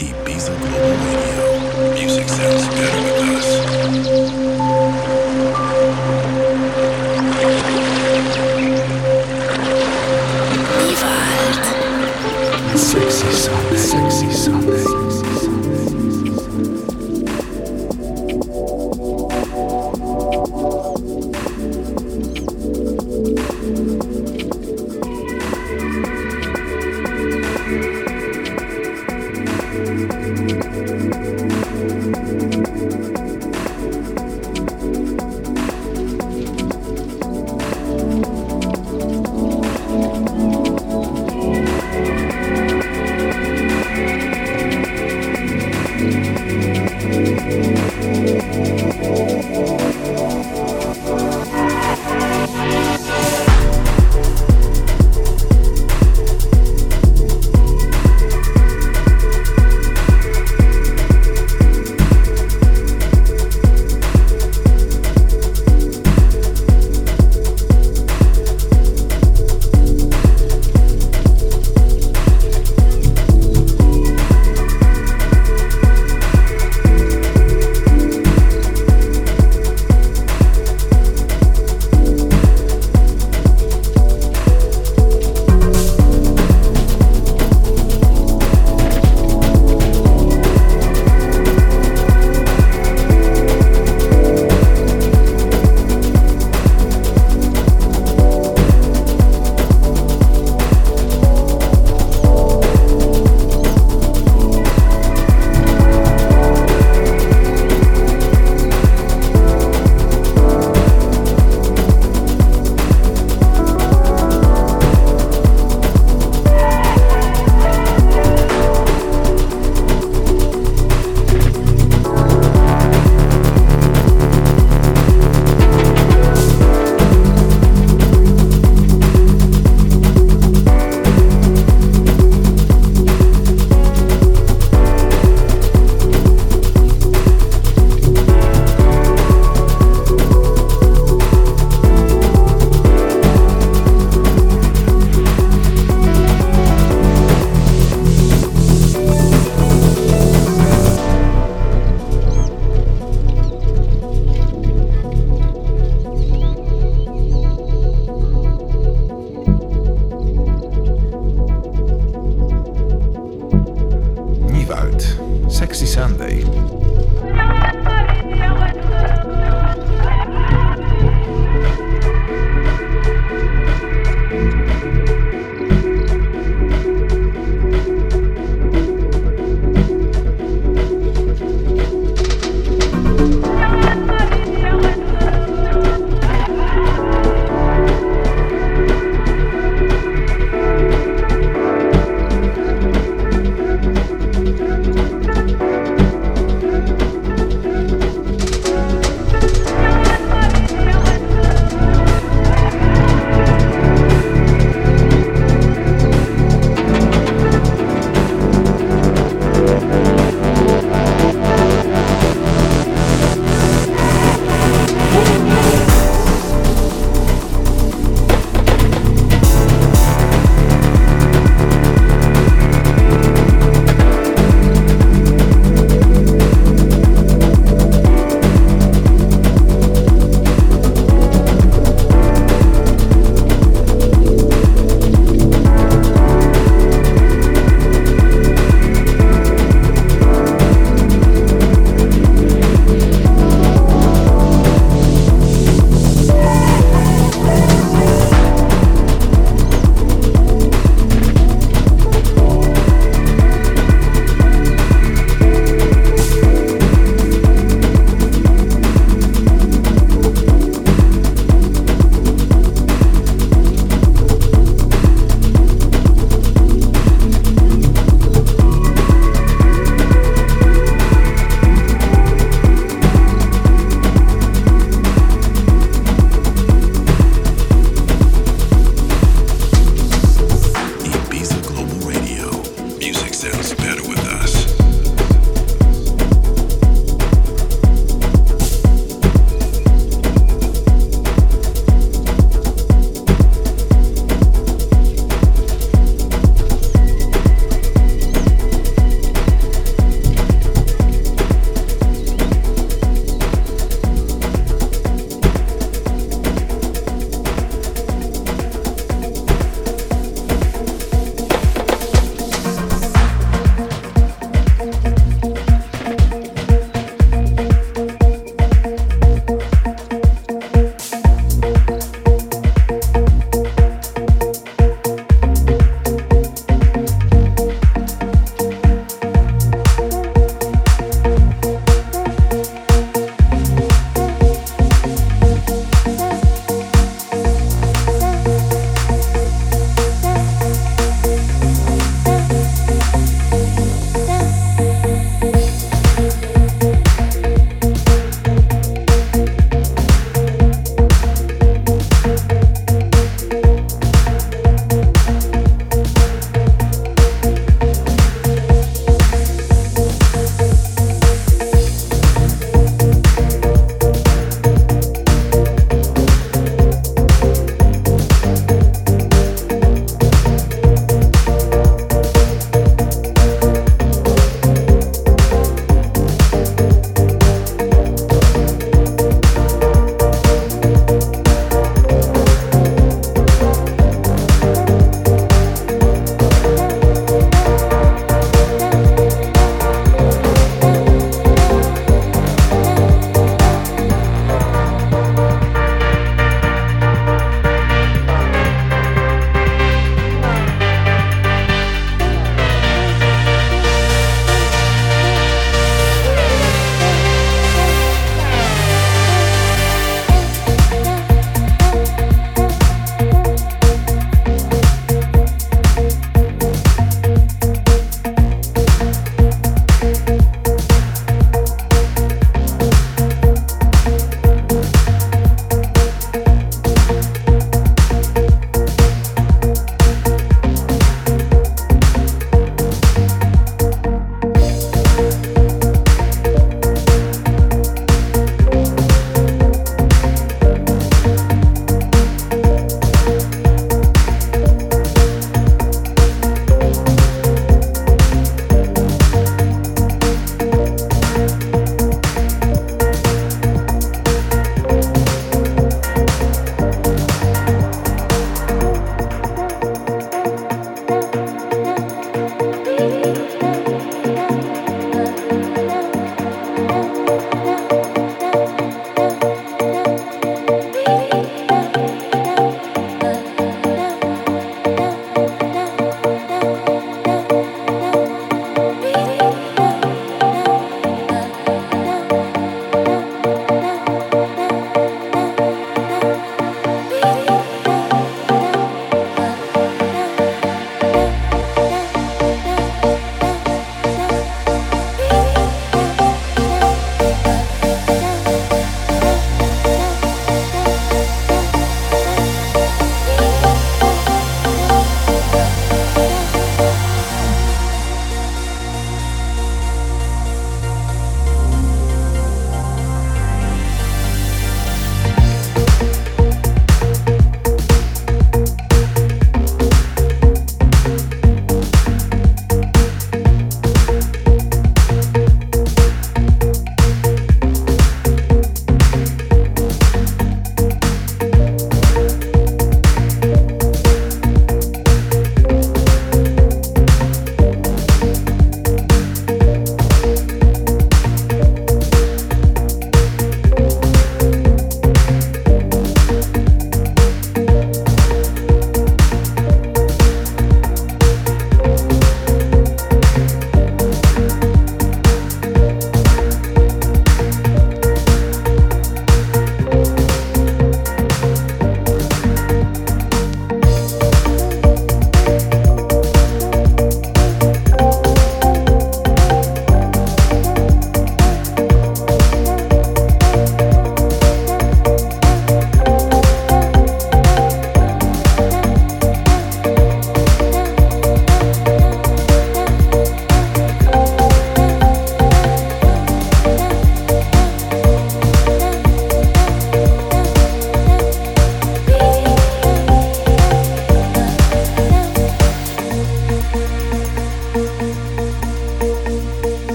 Ibiza Global Radio. Music sounds